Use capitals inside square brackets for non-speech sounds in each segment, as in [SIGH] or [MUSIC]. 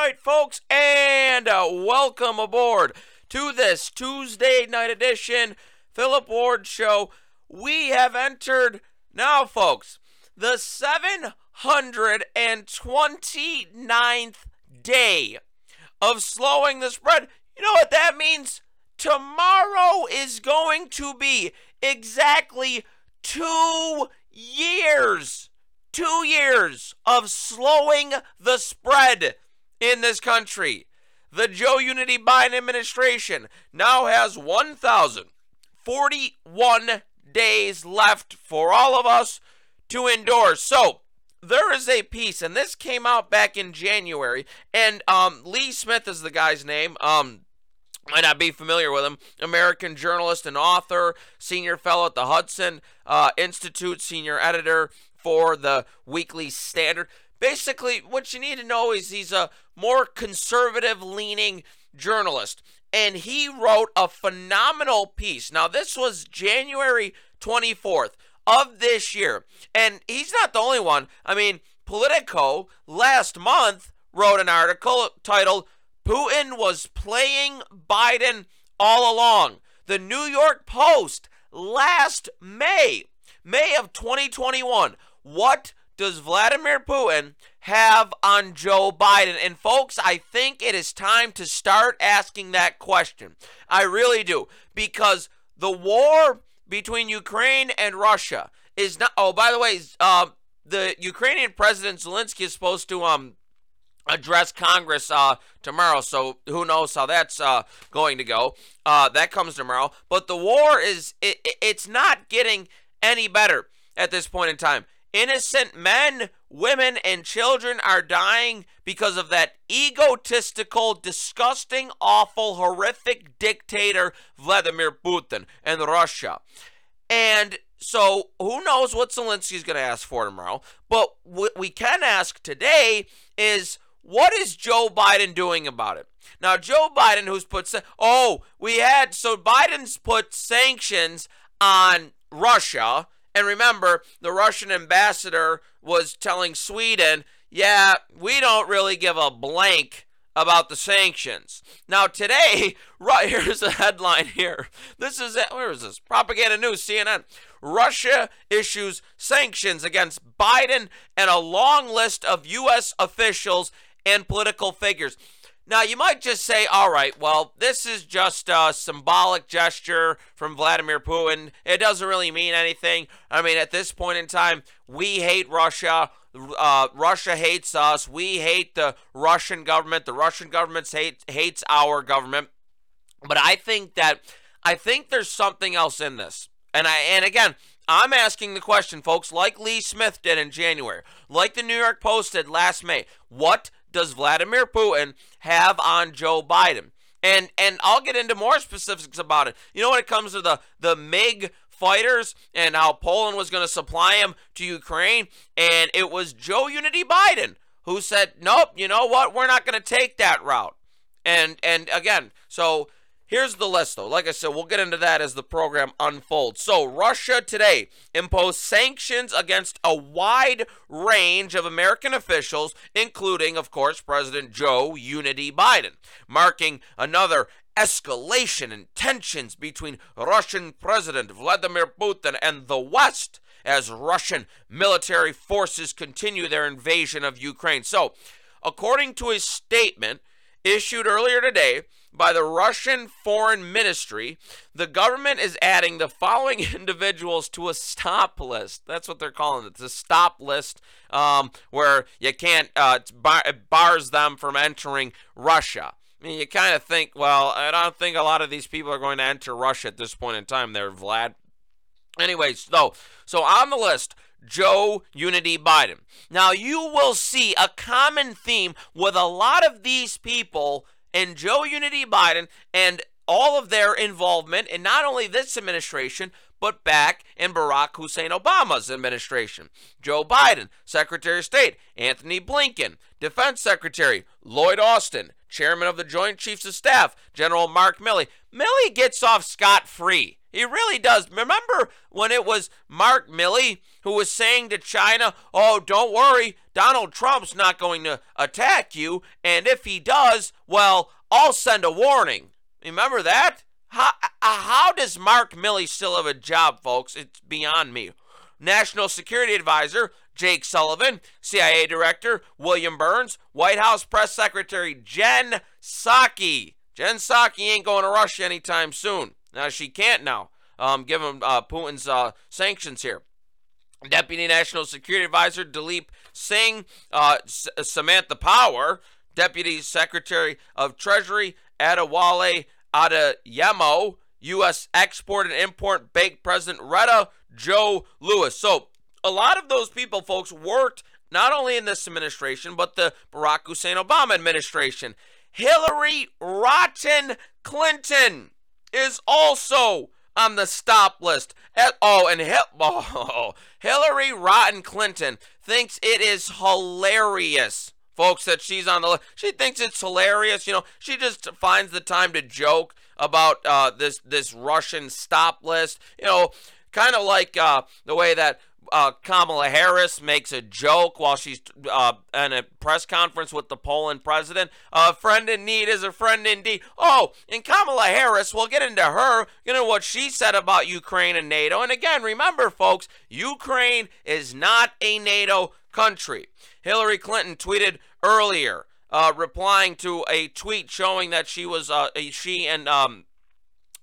right, folks, and uh, welcome aboard to this Tuesday night edition Philip Ward Show. We have entered now, folks, the 729th day of slowing the spread. You know what that means? Tomorrow is going to be exactly two years two years of slowing the spread in this country. The Joe Unity Biden administration now has 1,041 days left for all of us to endorse. So, there is a piece, and this came out back in January, and um, Lee Smith is the guy's name. Um, might not be familiar with him. American journalist and author, senior fellow at the Hudson uh, Institute, senior editor for the Weekly Standard. Basically, what you need to know is he's a more conservative leaning journalist. And he wrote a phenomenal piece. Now, this was January 24th of this year. And he's not the only one. I mean, Politico last month wrote an article titled Putin was playing Biden all along. The New York Post last May, May of 2021, what does Vladimir Putin have on Joe Biden? And folks, I think it is time to start asking that question. I really do. Because the war between Ukraine and Russia is not. Oh, by the way, uh, the Ukrainian President Zelensky is supposed to um address Congress uh, tomorrow. So who knows how that's uh, going to go? Uh, that comes tomorrow. But the war is it, it's not getting any better at this point in time. Innocent men, women, and children are dying because of that egotistical, disgusting, awful, horrific dictator, Vladimir Putin, and Russia. And so who knows what Zelensky's going to ask for tomorrow. But what we can ask today is what is Joe Biden doing about it? Now, Joe Biden, who's put, oh, we had, so Biden's put sanctions on Russia and remember, the Russian ambassador was telling Sweden, yeah, we don't really give a blank about the sanctions. Now, today, [LAUGHS] right here's the headline here. This is, where is this? Propaganda News, CNN. Russia issues sanctions against Biden and a long list of U.S. officials and political figures. Now, you might just say, all right, well, this is just a symbolic gesture from Vladimir Putin. It doesn't really mean anything. I mean, at this point in time, we hate Russia. Uh, Russia hates us. We hate the Russian government. The Russian government hate, hates our government. But I think that I think there's something else in this. And I and again, I'm asking the question, folks, like Lee Smith did in January, like the New York Post did last May. What does Vladimir Putin have on Joe Biden? And and I'll get into more specifics about it. You know when it comes to the the MiG fighters and how Poland was going to supply them to Ukraine and it was Joe Unity Biden who said, "Nope, you know what? We're not going to take that route." And and again, so Here's the list, though. Like I said, we'll get into that as the program unfolds. So, Russia today imposed sanctions against a wide range of American officials, including, of course, President Joe Unity Biden, marking another escalation in tensions between Russian President Vladimir Putin and the West as Russian military forces continue their invasion of Ukraine. So, according to his statement issued earlier today, by the Russian Foreign Ministry, the government is adding the following [LAUGHS] individuals to a stop list. That's what they're calling it, the stop list, um, where you can't, uh, it bars them from entering Russia. I mean, you kind of think, well, I don't think a lot of these people are going to enter Russia at this point in time. They're Vlad. Anyways, so so on the list, Joe Unity Biden. Now you will see a common theme with a lot of these people and Joe Unity Biden and all of their involvement in not only this administration, but back in Barack Hussein Obama's administration. Joe Biden, Secretary of State, Antony Blinken, Defense Secretary Lloyd Austin, Chairman of the Joint Chiefs of Staff, General Mark Milley. Milley gets off scot free. He really does. Remember when it was Mark Milley who was saying to China, oh, don't worry, Donald Trump's not going to attack you, and if he does, well, I'll send a warning. Remember that? How, uh, how does Mark Milley still have a job, folks? It's beyond me. National Security Advisor Jake Sullivan, CIA Director William Burns, White House Press Secretary Jen Psaki. Jen Psaki ain't going to Russia anytime soon. Now, she can't now, um, given uh, Putin's uh, sanctions here. Deputy National Security Advisor Daleep Singh, uh, S- Samantha Power, Deputy Secretary of Treasury Adewale Adeyemo, U.S. Export and Import Bank President Reta Jo Lewis. So a lot of those people, folks, worked not only in this administration, but the Barack Hussein Obama administration. Hillary Rotten Clinton is also on the stop list. At, oh, and [LAUGHS] oh, Hillary Rotten Clinton thinks it is hilarious, folks, that she's on the list. She thinks it's hilarious. You know, she just finds the time to joke about uh, this this Russian stop list. You know, kind of like uh, the way that uh, Kamala Harris makes a joke while she's uh, in a press conference with the Poland president. A friend in need is a friend indeed. Oh, and Kamala Harris, we'll get into her, you know what she said about Ukraine and NATO. And again, remember, folks, Ukraine is not a NATO country. Hillary Clinton tweeted earlier, uh, replying to a tweet showing that she was uh, she and um,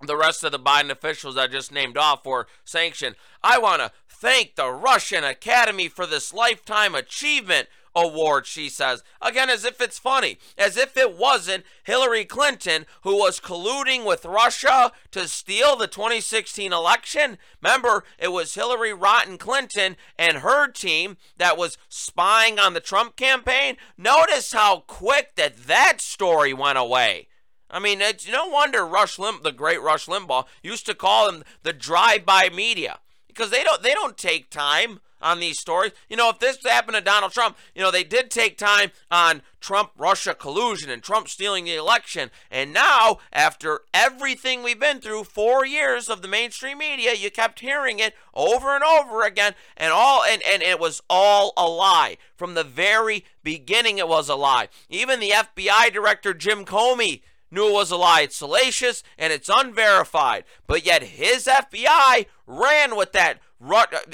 the rest of the Biden officials I just named off for sanction. I want to thank the Russian Academy for this lifetime achievement award, she says. Again, as if it's funny, as if it wasn't Hillary Clinton who was colluding with Russia to steal the 2016 election. Remember, it was Hillary Rotten Clinton and her team that was spying on the Trump campaign. Notice how quick that that story went away. I mean, it's no wonder Rush Lim- the great Rush Limbaugh used to call them the drive-by media because they don't they don't take time on these stories. You know, if this happened to Donald Trump, you know, they did take time on Trump Russia collusion and Trump stealing the election. And now, after everything we've been through, four years of the mainstream media, you kept hearing it over and over again, and all and, and it was all a lie. From the very beginning, it was a lie. Even the FBI director Jim Comey knew it was a lie. It's salacious and it's unverified. But yet his FBI ran with that.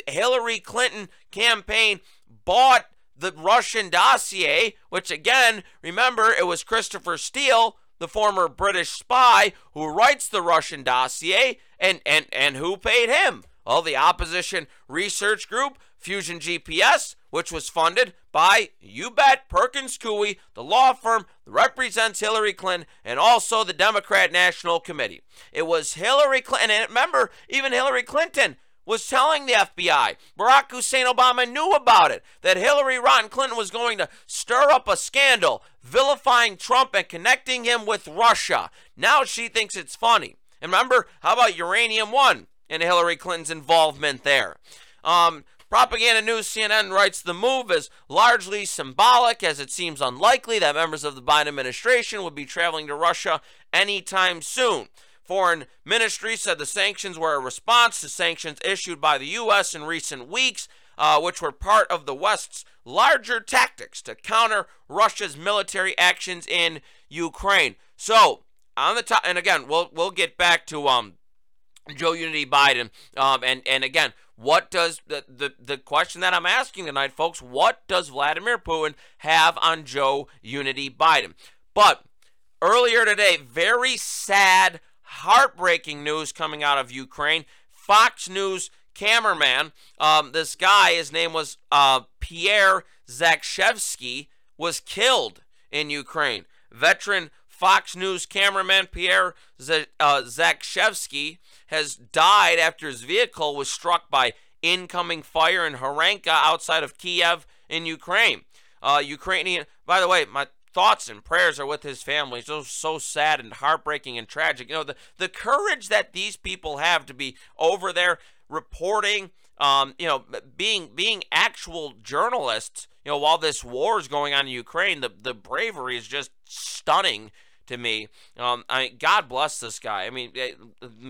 Hillary Clinton campaign bought the Russian dossier, which again, remember, it was Christopher Steele, the former British spy, who writes the Russian dossier, and, and, and who paid him? Well, the opposition research group, Fusion GPS, which was funded by, you bet, Perkins Coie, the law firm that represents Hillary Clinton, and also the Democrat National Committee. It was Hillary Clinton, and remember, even Hillary Clinton was telling the FBI, Barack Hussein Obama knew about it, that Hillary Rotten Clinton was going to stir up a scandal, vilifying Trump and connecting him with Russia. Now she thinks it's funny. And remember, how about Uranium One and Hillary Clinton's involvement there? Um, Propaganda News CNN writes the move is largely symbolic as it seems unlikely that members of the Biden administration would be traveling to Russia anytime soon. Foreign Ministry said the sanctions were a response to sanctions issued by the U.S. in recent weeks, uh, which were part of the West's larger tactics to counter Russia's military actions in Ukraine. So, on the top, and again, we'll we'll get back to um Joe Unity Biden, um, and and again, what does the, the the question that I'm asking tonight, folks? What does Vladimir Putin have on Joe Unity Biden? But earlier today, very sad, heartbreaking news coming out of Ukraine. Fox News cameraman, um, this guy, his name was uh, Pierre Zakrzewski, was killed in Ukraine. Veteran Fox News cameraman Pierre Z- uh, Zakrzewski has died after his vehicle was struck by incoming fire in Horenka outside of Kiev in Ukraine. Uh, Ukrainian, by the way, my thoughts and prayers are with his family. It's so, so sad and heartbreaking and tragic. You know, the, the courage that these people have to be over there reporting, um, you know, being being actual journalists, you know, while this war is going on in Ukraine, the, the bravery is just stunning to me. Um, I mean, God bless this guy. I mean, eh,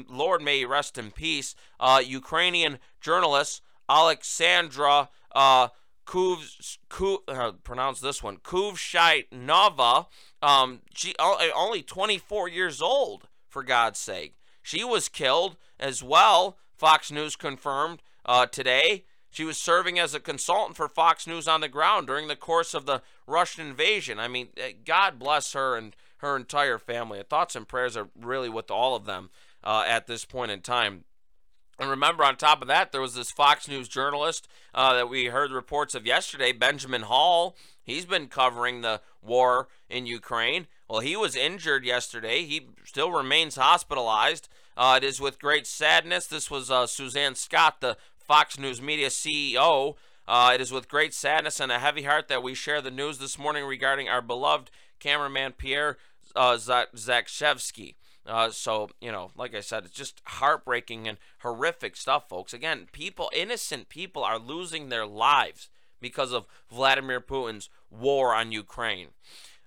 Lord may he rest in peace. Uh, Ukrainian journalist Alexandra uh, Kuv, Kuv uh, pronounce this one, Kuvshai Um, she only 24 years old, for God's sake. She was killed as well. Fox News confirmed uh, today. She was serving as a consultant for Fox News on the ground during the course of the Russian invasion. I mean, eh, God bless her and her entire family. Thoughts and prayers are really with all of them uh, at this point in time. And remember, on top of that, there was this Fox News journalist uh, that we heard reports of yesterday, Benjamin Hall. He's been covering the war in Ukraine. Well, he was injured yesterday. He still remains hospitalized. Uh, it is with great sadness. This was uh, Suzanne Scott, the Fox News Media CEO. Uh, it is with great sadness and a heavy heart that we share the news this morning regarding our beloved cameraman Pierre uh, Zakrzewski. Uh, so, you know, like I said, it's just heartbreaking and horrific stuff, folks. Again, people, innocent people, are losing their lives because of Vladimir Putin's war on Ukraine.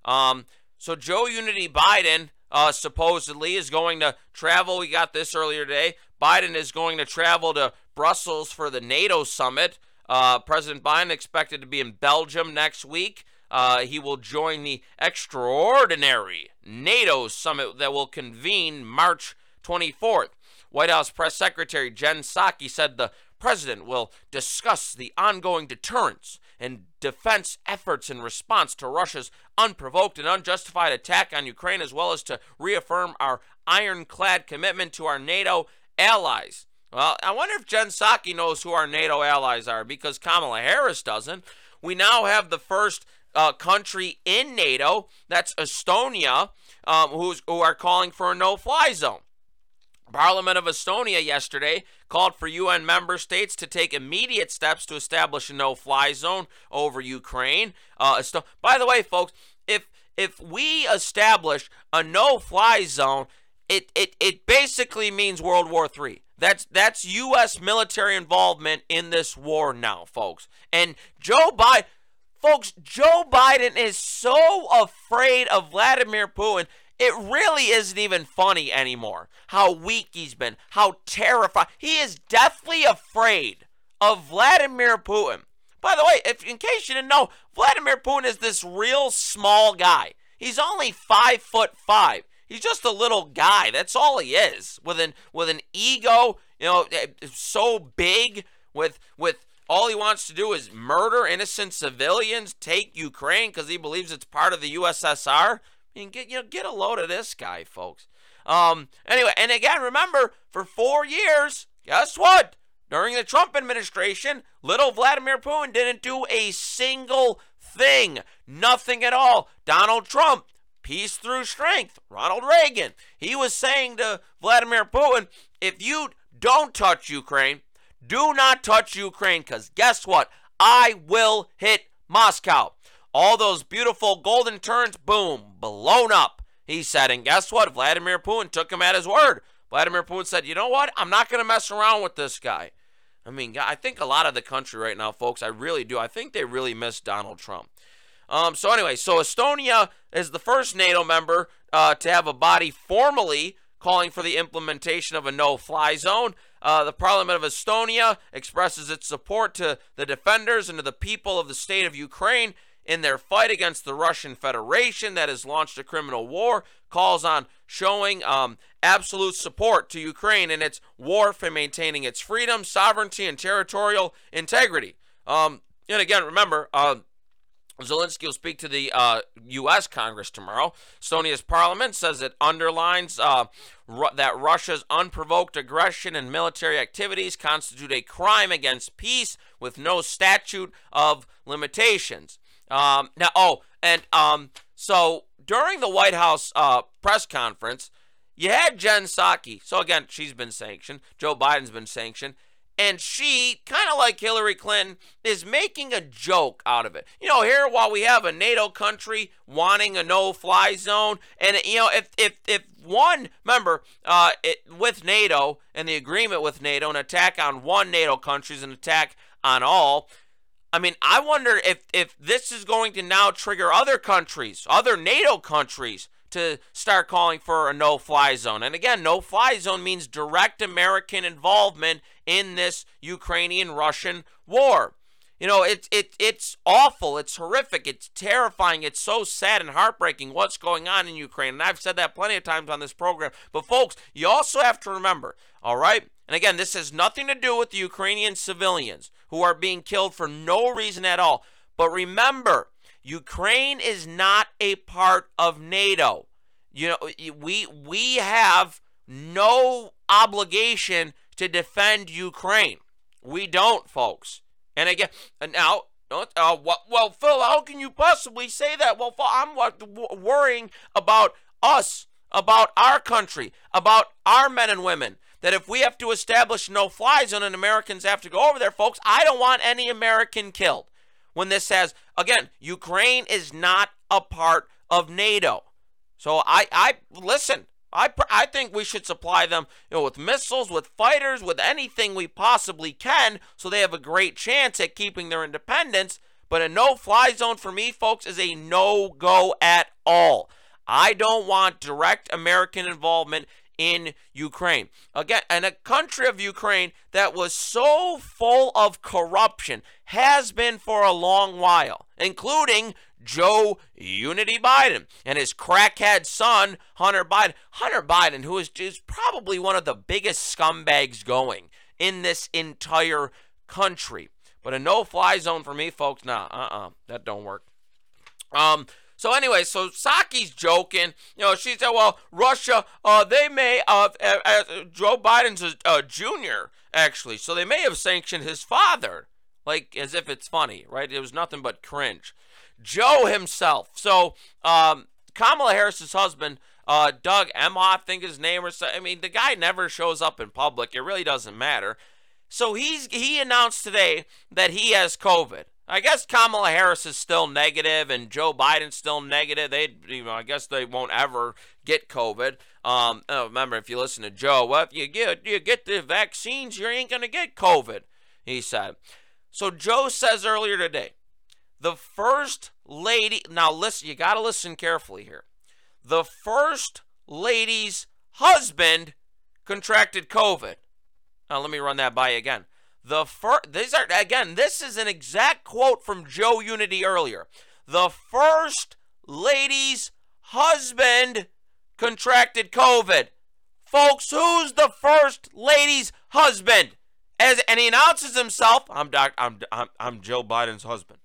Um, so, Joe Unity Biden uh, supposedly is going to travel. We got this earlier today. Biden is going to travel to Brussels for the NATO summit. Uh, President Biden expected to be in Belgium next week. Uh, he will join the extraordinary NATO summit that will convene March 24th. White House Press Secretary Jen Psaki said the president will discuss the ongoing deterrence and defense efforts in response to Russia's unprovoked and unjustified attack on Ukraine, as well as to reaffirm our ironclad commitment to our NATO allies. Well, I wonder if Jen Psaki knows who our NATO allies are because Kamala Harris doesn't. We now have the first uh, country in NATO, that's Estonia, um, who's, who are calling for a no fly zone. Parliament of Estonia yesterday called for UN member states to take immediate steps to establish a no-fly zone over Ukraine. Uh, by the way, folks, if if we establish a no-fly zone, it, it, it basically means World War III. That's that's U.S. military involvement in this war now, folks. And Joe Biden, Folks, Joe Biden is so afraid of Vladimir Putin. It really isn't even funny anymore how weak he's been, how terrified. He is deathly afraid of Vladimir Putin. By the way, if in case you didn't know, Vladimir Putin is this real small guy. He's only five foot five. He's just a little guy. That's all he is. With an with an ego, you know, eh, so big with with all he wants to do is murder innocent civilians, take Ukraine because he believes it's part of the USSR. I mean, get you know, get a load of this guy, folks. Um, anyway, and again, remember, for four years, guess what? During the Trump administration, little Vladimir Putin didn't do a single thing. Nothing at all. Donald Trump, peace through strength. Ronald Reagan, he was saying to Vladimir Putin, if you don't touch Ukraine, do not touch Ukraine because guess what? I will hit Moscow. All those beautiful golden turns, boom, blown up. He said, and guess what? Vladimir Putin took him at his word. Vladimir Putin said, you know what? I'm not going to mess around with this guy. I mean, I think a lot of the country right now, folks, I really do. I think they really miss Donald Trump. Um, so, anyway, so Estonia is the first NATO member uh, to have a body formally calling for the implementation of a no fly zone. Uh, the Parliament of Estonia expresses its support to the defenders and to the people of the state of Ukraine in their fight against the Russian Federation that has launched a criminal war, calls on showing um, absolute support to Ukraine in its war for maintaining its freedom, sovereignty, and territorial integrity. Um, and again, remember, uh, Zelensky will speak to the uh, U.S. Congress tomorrow. Estonia's parliament says it underlines uh, ru- that Russia's unprovoked aggression and military activities constitute a crime against peace with no statute of limitations. Um, now, oh, and um, so during the White House uh, press conference, you had Jen Psaki. So again, she's been sanctioned. Joe Biden's been sanctioned and she, kind of like Hillary Clinton, is making a joke out of it. You know, here while we have a NATO country wanting a no-fly zone, and you know, if if if one member uh, it, with NATO and the agreement with NATO, an attack on one NATO country is an attack on all. I mean, I wonder if if this is going to now trigger other countries, other NATO countries, to start calling for a no fly zone. And again, no fly zone means direct American involvement in this Ukrainian Russian war. You know, it's it, it's awful. It's horrific. It's terrifying. It's so sad and heartbreaking what's going on in Ukraine. And I've said that plenty of times on this program. But, folks, you also have to remember, all right? And again, this has nothing to do with the Ukrainian civilians who are being killed for no reason at all. But remember, Ukraine is not a part of NATO. You know, we we have no obligation to defend Ukraine. We don't, folks. And again, now, uh, well, Phil, how can you possibly say that? Well, I'm worrying about us, about our country, about our men and women. That if we have to establish no fly zone and Americans have to go over there, folks, I don't want any American killed. When this says, again, Ukraine is not a part of NATO. So I, I listen. I, I think we should supply them you know, with missiles, with fighters, with anything we possibly can so they have a great chance at keeping their independence. But a no fly zone for me, folks, is a no go at all. I don't want direct American involvement in Ukraine. Again, and a country of Ukraine that was so full of corruption has been for a long while, including Joe Unity Biden and his crackhead son, Hunter Biden. Hunter Biden, who is, is probably one of the biggest scumbags going in this entire country. But a no fly zone for me, folks, nah, uh uh-uh, uh, that don't work. Um, so anyway, so Psaki's joking. You know, she said, "Well, Russia, uh, they may, uh, uh, Joe Biden's a, a junior actually, so they may have sanctioned his father, like as if it's funny, right? It was nothing but cringe." Joe himself. So, um, Kamala Harris's husband, uh, Doug Emhoff, I think his name or so. I mean, the guy never shows up in public. It really doesn't matter. So he's he announced today that he has COVID. I guess Kamala Harris is still negative and Joe Biden's still negative. They, you know, I guess they won't ever get COVID. Um, oh, remember, if you listen to Joe, well, if you get you get the vaccines, you ain't gonna get COVID. He said. So Joe says earlier today the first lady, now listen, you got to listen carefully here. The first lady's husband contracted COVID. Now let me run that by you again. The first, these are again, this is an exact quote from Joe Unity earlier. The first lady's husband contracted COVID. Folks, who's the first lady's husband? As and he announces himself, I'm doc, I'm, I'm I'm Joe Biden's husband.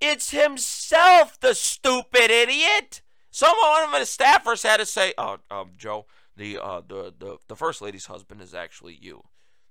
It's himself, the stupid idiot. Some one of the staffers had to say, "Oh, um, Joe, the uh, the the the first lady's husband is actually you."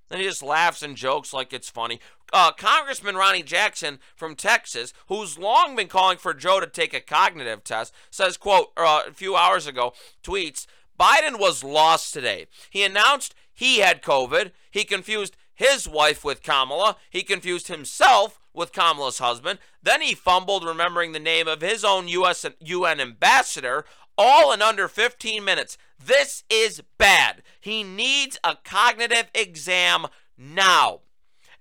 Then he just laughs and jokes like it's funny. Uh, Congressman Ronny Jackson from Texas, who's long been calling for Joe to take a cognitive test, says, "quote uh, a few hours ago, tweets." Biden was lost today. He announced he had COVID. He confused his wife with Kamala. He confused himself with Kamala's husband. Then he fumbled remembering the name of his own US UN ambassador, all in under 15 minutes. This is bad. He needs a cognitive exam now.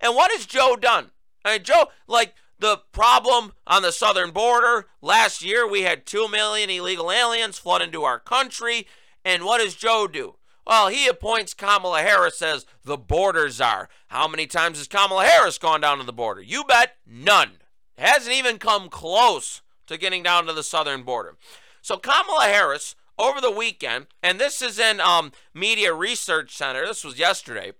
And what has Joe done? I mean, Joe, like the problem on the southern border, last year we had 2 million illegal aliens flood into our country. And what does Joe do? Well, he appoints Kamala Harris as the border czar. How many times has Kamala Harris gone down to the border? You bet none. Hasn't even come close to getting down to the southern border. So Kamala Harris over the weekend, and this is in um, Media Research Center. This was yesterday.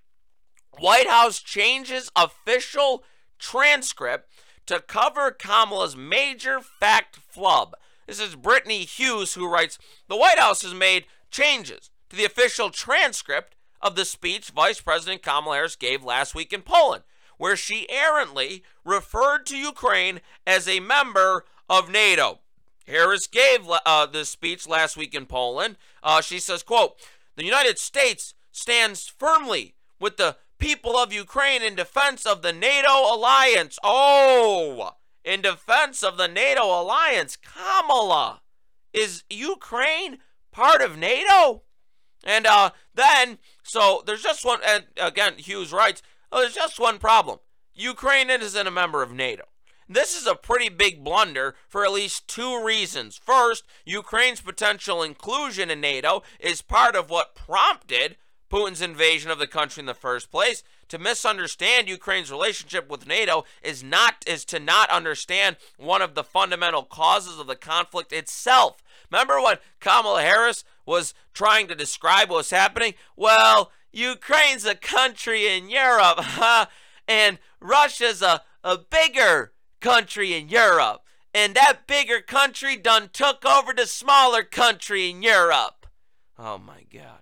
White House changes official transcript to cover Kamala's major fact flub. This is Brittany Hughes who writes The White House has made changes to the official transcript of the speech Vice President Kamala Harris gave last week in Poland, where she errantly referred to Ukraine as a member of NATO. Harris gave uh, this speech last week in Poland. Uh, she says, quote, the United States stands firmly with the people of Ukraine in defense of the NATO alliance. Oh, in defense of the NATO alliance. Kamala, is Ukraine part of NATO? And uh, then, so there's just one, and again, Hughes writes, oh, there's just one problem. Ukraine isn't a member of NATO. This is a pretty big blunder for at least two reasons. First, Ukraine's potential inclusion in NATO is part of what prompted Putin's invasion of the country in the first place. to misunderstand Ukraine's relationship with NATO is not is to not understand one of the fundamental causes of the conflict itself. Remember when Kamala Harris was trying to describe was happening? Well, Ukraine's a country in Europe, [LAUGHS] huh? And Russia's a, a bigger country in Europe. And that bigger country done took over the smaller country in Europe. Oh my God.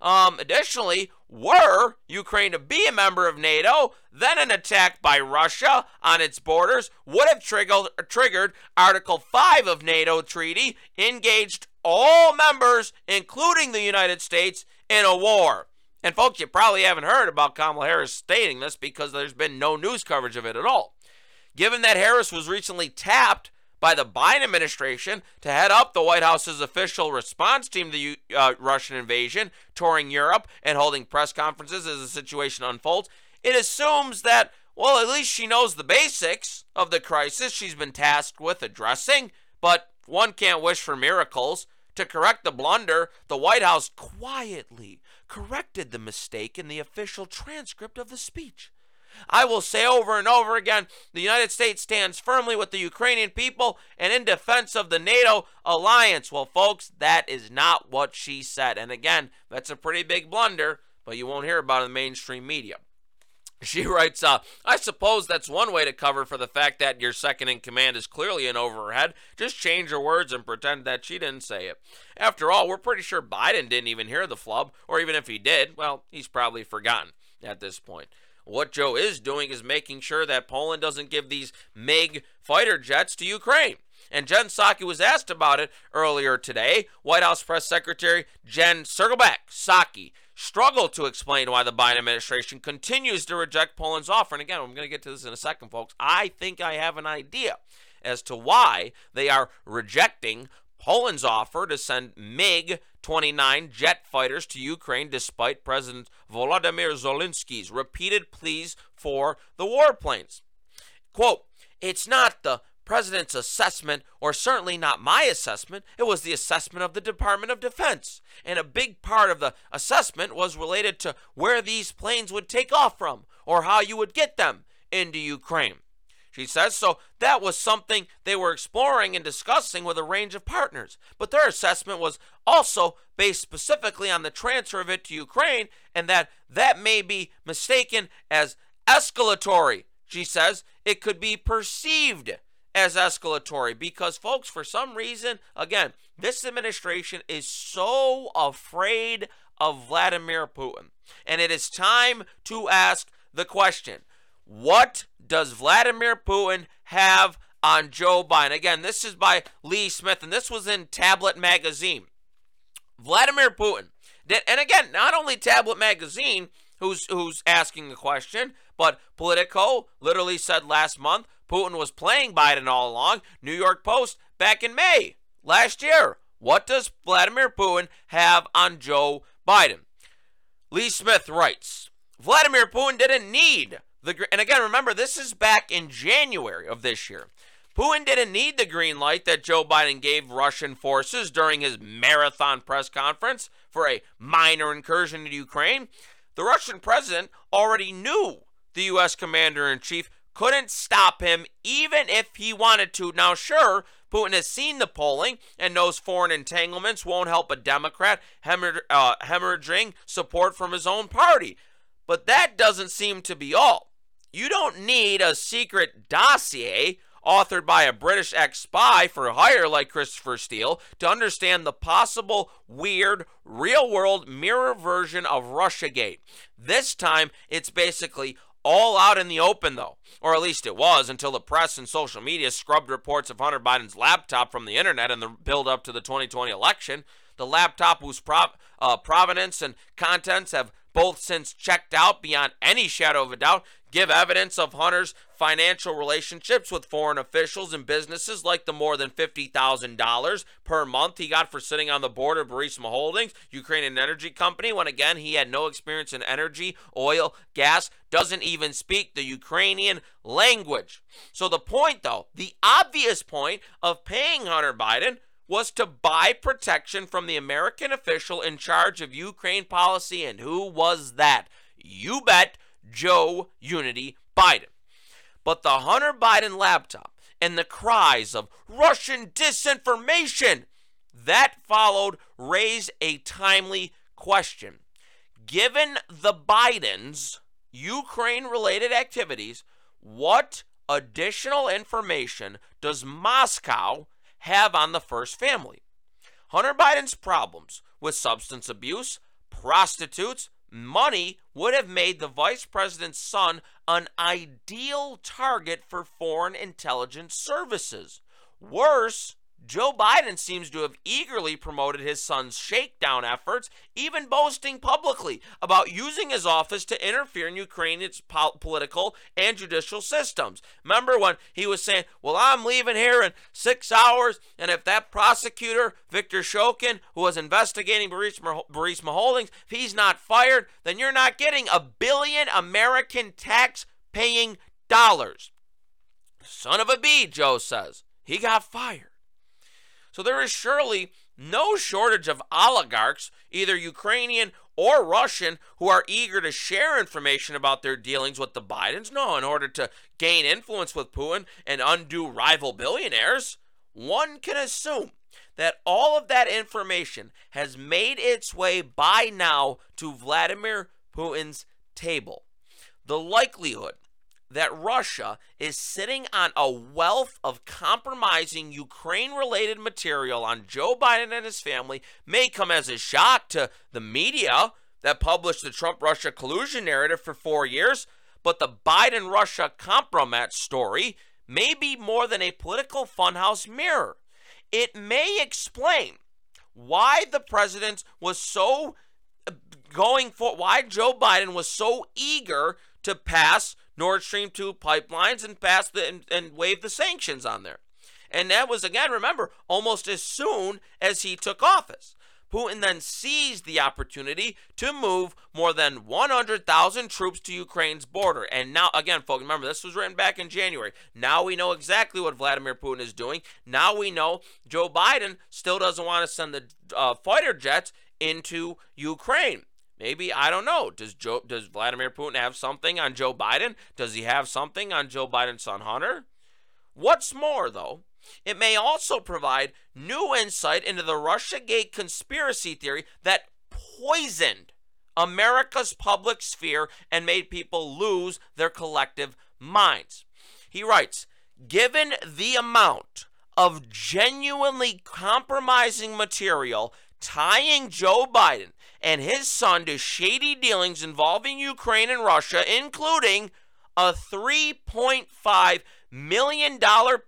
Um, additionally, were Ukraine to be a member of NATO, then an attack by Russia on its borders would have triggered, triggered Article 5 of NATO treaty, engaged all members, including the United States, in a war. And folks, you probably haven't heard about Kamala Harris stating this because there's been no news coverage of it at all. Given that Harris was recently tapped by the Biden administration to head up the White House's official response team to the uh, Russian invasion, touring Europe and holding press conferences as the situation unfolds, it assumes that, well, at least she knows the basics of the crisis she's been tasked with addressing, but one can't wish for miracles. To correct the blunder, the White House quietly corrected the mistake in the official transcript of the speech. I will say over and over again the United States stands firmly with the Ukrainian people and in defense of the NATO alliance. Well, folks, that is not what she said. And again, that's a pretty big blunder, but you won't hear about it in the mainstream media. [LAUGHS] She writes, uh, I suppose that's one way to cover for the fact that your second in command is clearly in over her head. Just change her words and pretend that she didn't say it. After all, we're pretty sure Biden didn't even hear the flub, or even if he did, well, he's probably forgotten at this point. What Joe is doing is making sure that Poland doesn't give these MiG fighter jets to Ukraine. And Jen Psaki was asked about it earlier today. White House Press Secretary Jen Circleback Psaki struggled to explain why the Biden administration continues to reject Poland's offer. And again, I'm going to get to this in a second, folks. I think I have an idea as to why they are rejecting Poland's offer to send MiG 29 jet fighters to Ukraine despite President Volodymyr Zelensky's repeated pleas for the warplanes. Quote, it's not the president's assessment, or certainly not my assessment. It was the assessment of the Department of Defense. And a big part of the assessment was related to where these planes would take off from or how you would get them into Ukraine she says. So that was something they were exploring and discussing with a range of partners. But their assessment was also based specifically on the transfer of it to Ukraine and that that may be mistaken as escalatory. She says it could be perceived as escalatory because, folks, for some reason, again, this administration is so afraid of Vladimir Putin. And it is time to ask the question what does Vladimir Putin have on Joe Biden? Again, this is by Lee Smith, and this was in Tablet Magazine. Vladimir Putin did, and again, not only Tablet Magazine, who's who's asking the question, but Politico literally said last month Putin was playing Biden all along. New York Post back in May last year. What does Vladimir Putin have on Joe Biden? Lee Smith writes Vladimir Putin didn't need the, and again, remember, this is back in January of this year. Putin didn't need the green light that Joe Biden gave Russian forces during his marathon press conference for a minor incursion into Ukraine. The Russian president already knew the U.S. commander in chief couldn't stop him even if he wanted to. Now, sure, Putin has seen the polling and knows foreign entanglements won't help a Democrat uh, hemorrhaging support from his own party. But that doesn't seem to be all. You don't need a secret dossier authored by a British ex spy for hire like Christopher Steele to understand the possible weird real world mirror version of Russiagate. This time, it's basically all out in the open, though. Or at least it was until the press and social media scrubbed reports of Hunter Biden's laptop from the internet in the build up to the 2020 election. The laptop whose prov- uh, provenance and contents have both since checked out beyond any shadow of a doubt give evidence of Hunter's financial relationships with foreign officials and businesses, like the more than $50,000 per month he got for sitting on the board of Burisma Holdings, Ukrainian energy company, when again he had no experience in energy, oil, gas, doesn't even speak the Ukrainian language. So the point, though, the obvious point of paying Hunter Biden was to buy protection from the American official in charge of Ukraine policy. And who was that? You bet Joe Unity Biden. But the Hunter Biden laptop and the cries of Russian disinformation that followed raised a timely question. Given the Bidens' Ukraine related activities, what additional information does Moscow have on the first family? Hunter Biden's problems with substance abuse, prostitutes, money would have made the vice president's son an ideal target for foreign intelligence services. Worse, Joe Biden seems to have eagerly promoted his son's shakedown efforts, even boasting publicly about using his office to interfere in Ukraine's po- political and judicial systems. Remember when he was saying, Well, I'm leaving here in six hours, and if that prosecutor, Victor Shokin, who was investigating Burisma, Burisma Holdings, if he's not fired, then you're not getting a billion American tax paying dollars. Son of a bee, Joe says. He got fired. So there is surely no shortage of oligarchs, either Ukrainian or Russian, who are eager to share information about their dealings with the Bidens. No, in order to gain influence with Putin and undo rival billionaires. One can assume that all of that information has made its way by now to Vladimir Putin's table. The likelihood that Russia is sitting on a wealth of compromising Ukraine related material on Joe Biden and his family may come as a shock to the media that published the Trump Russia collusion narrative for four years, but the Biden Russia compromise story may be more than a political funhouse mirror. It may explain why the president was so uh, going for why Joe Biden was so eager to pass Nord Stream 2 pipelines and pass the and, and waive the sanctions on there. And that was again, remember, almost as soon as he took office. Putin then seized the opportunity to move more than 100,000 troops to Ukraine's border. And now, again, folks, remember, this was written back in January. Now we know exactly what Vladimir Putin is doing. Now we know Joe Biden still doesn't want to send the uh, fighter jets into Ukraine. Maybe I don't know. Does Joe does Vladimir Putin have something on Joe Biden? Does he have something on Joe Biden's son Hunter? What's more, though, it may also provide new insight into the Russiagate conspiracy theory that poisoned America's public sphere and made people lose their collective minds. He writes, given the amount of genuinely compromising material tying Joe Biden and his son to shady dealings involving Ukraine and Russia, including a $3.5 million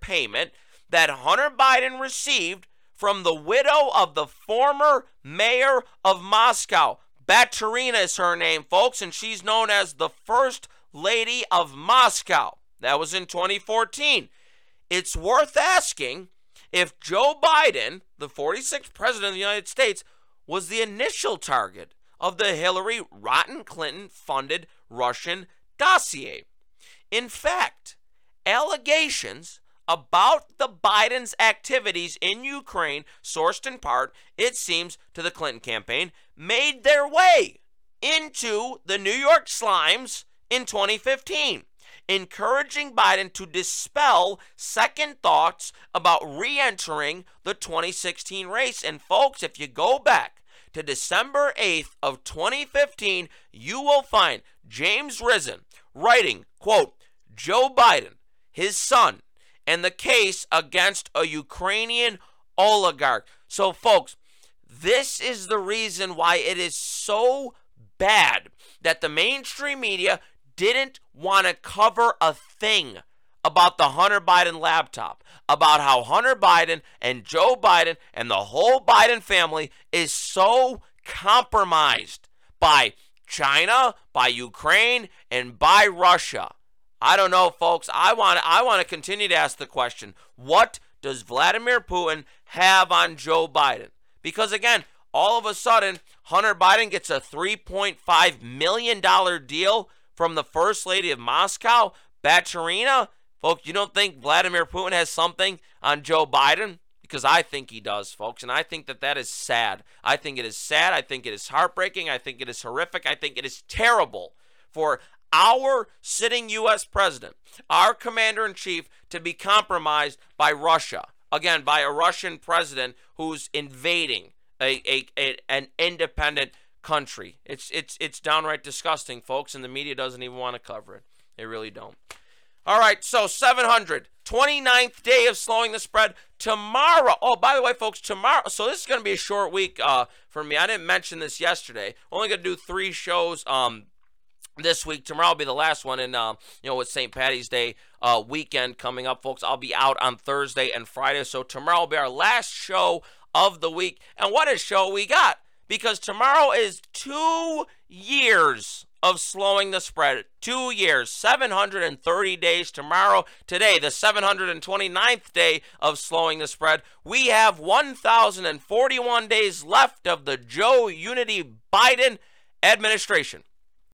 payment that Hunter Biden received from the widow of the former mayor of Moscow. Baturina is her name, folks, and she's known as the First Lady of Moscow. That was in 2014. It's worth asking if Joe Biden, the 46th president of the United States, was the initial target of the Hillary Rotten Clinton funded Russian dossier. In fact, allegations about the Biden's activities in Ukraine, sourced in part, it seems, to the Clinton campaign, made their way into the New York Slimes in 2015 encouraging Biden to dispel second thoughts about re entering the 2016 race. And folks, if you go back to December 8th of 2015, you will find James Risen writing, quote, Joe Biden, his son, and the case against a Ukrainian oligarch. So, folks, this is the reason why it is so bad that the mainstream media didn't want to cover a thing about the Hunter Biden laptop, about how Hunter Biden and Joe Biden and the whole Biden family is so compromised by China, by Ukraine, and by Russia. I don't know, folks. I want I want to continue to ask the question: What does Vladimir Putin have on Joe Biden? Because again, all of a sudden, Hunter Biden gets a 3.5 million dollar deal from the First Lady of Moscow, Baturina. Folks, you don't think Vladimir Putin has something on Joe Biden? Because I think he does, folks. And I think that that is sad. I think it is sad. I think it is heartbreaking. I think it is horrific. I think it is terrible for our sitting U.S. president, our commander in chief, to be compromised by Russia. Again, by a Russian president who's invading a, a, a an independent country. It's it's it's downright disgusting, folks, and the media doesn't even want to cover it. They really don't. All right, so 700, 29th day of slowing the spread tomorrow. Oh, by the way, folks, tomorrow. So this is going to be a short week uh, for me. I didn't mention this yesterday. Only going to do three shows um, this week. Tomorrow will be the last one, and uh, you know, with St. Patty's Day uh, weekend coming up, folks, I'll be out on Thursday and Friday. So tomorrow will be our last show of the week. And what a show we got! Because tomorrow is two years of slowing the spread. Two years, 730 days tomorrow. Today, the 729th day of slowing the spread. We have 1,041 days left of the Joe Unity Biden administration.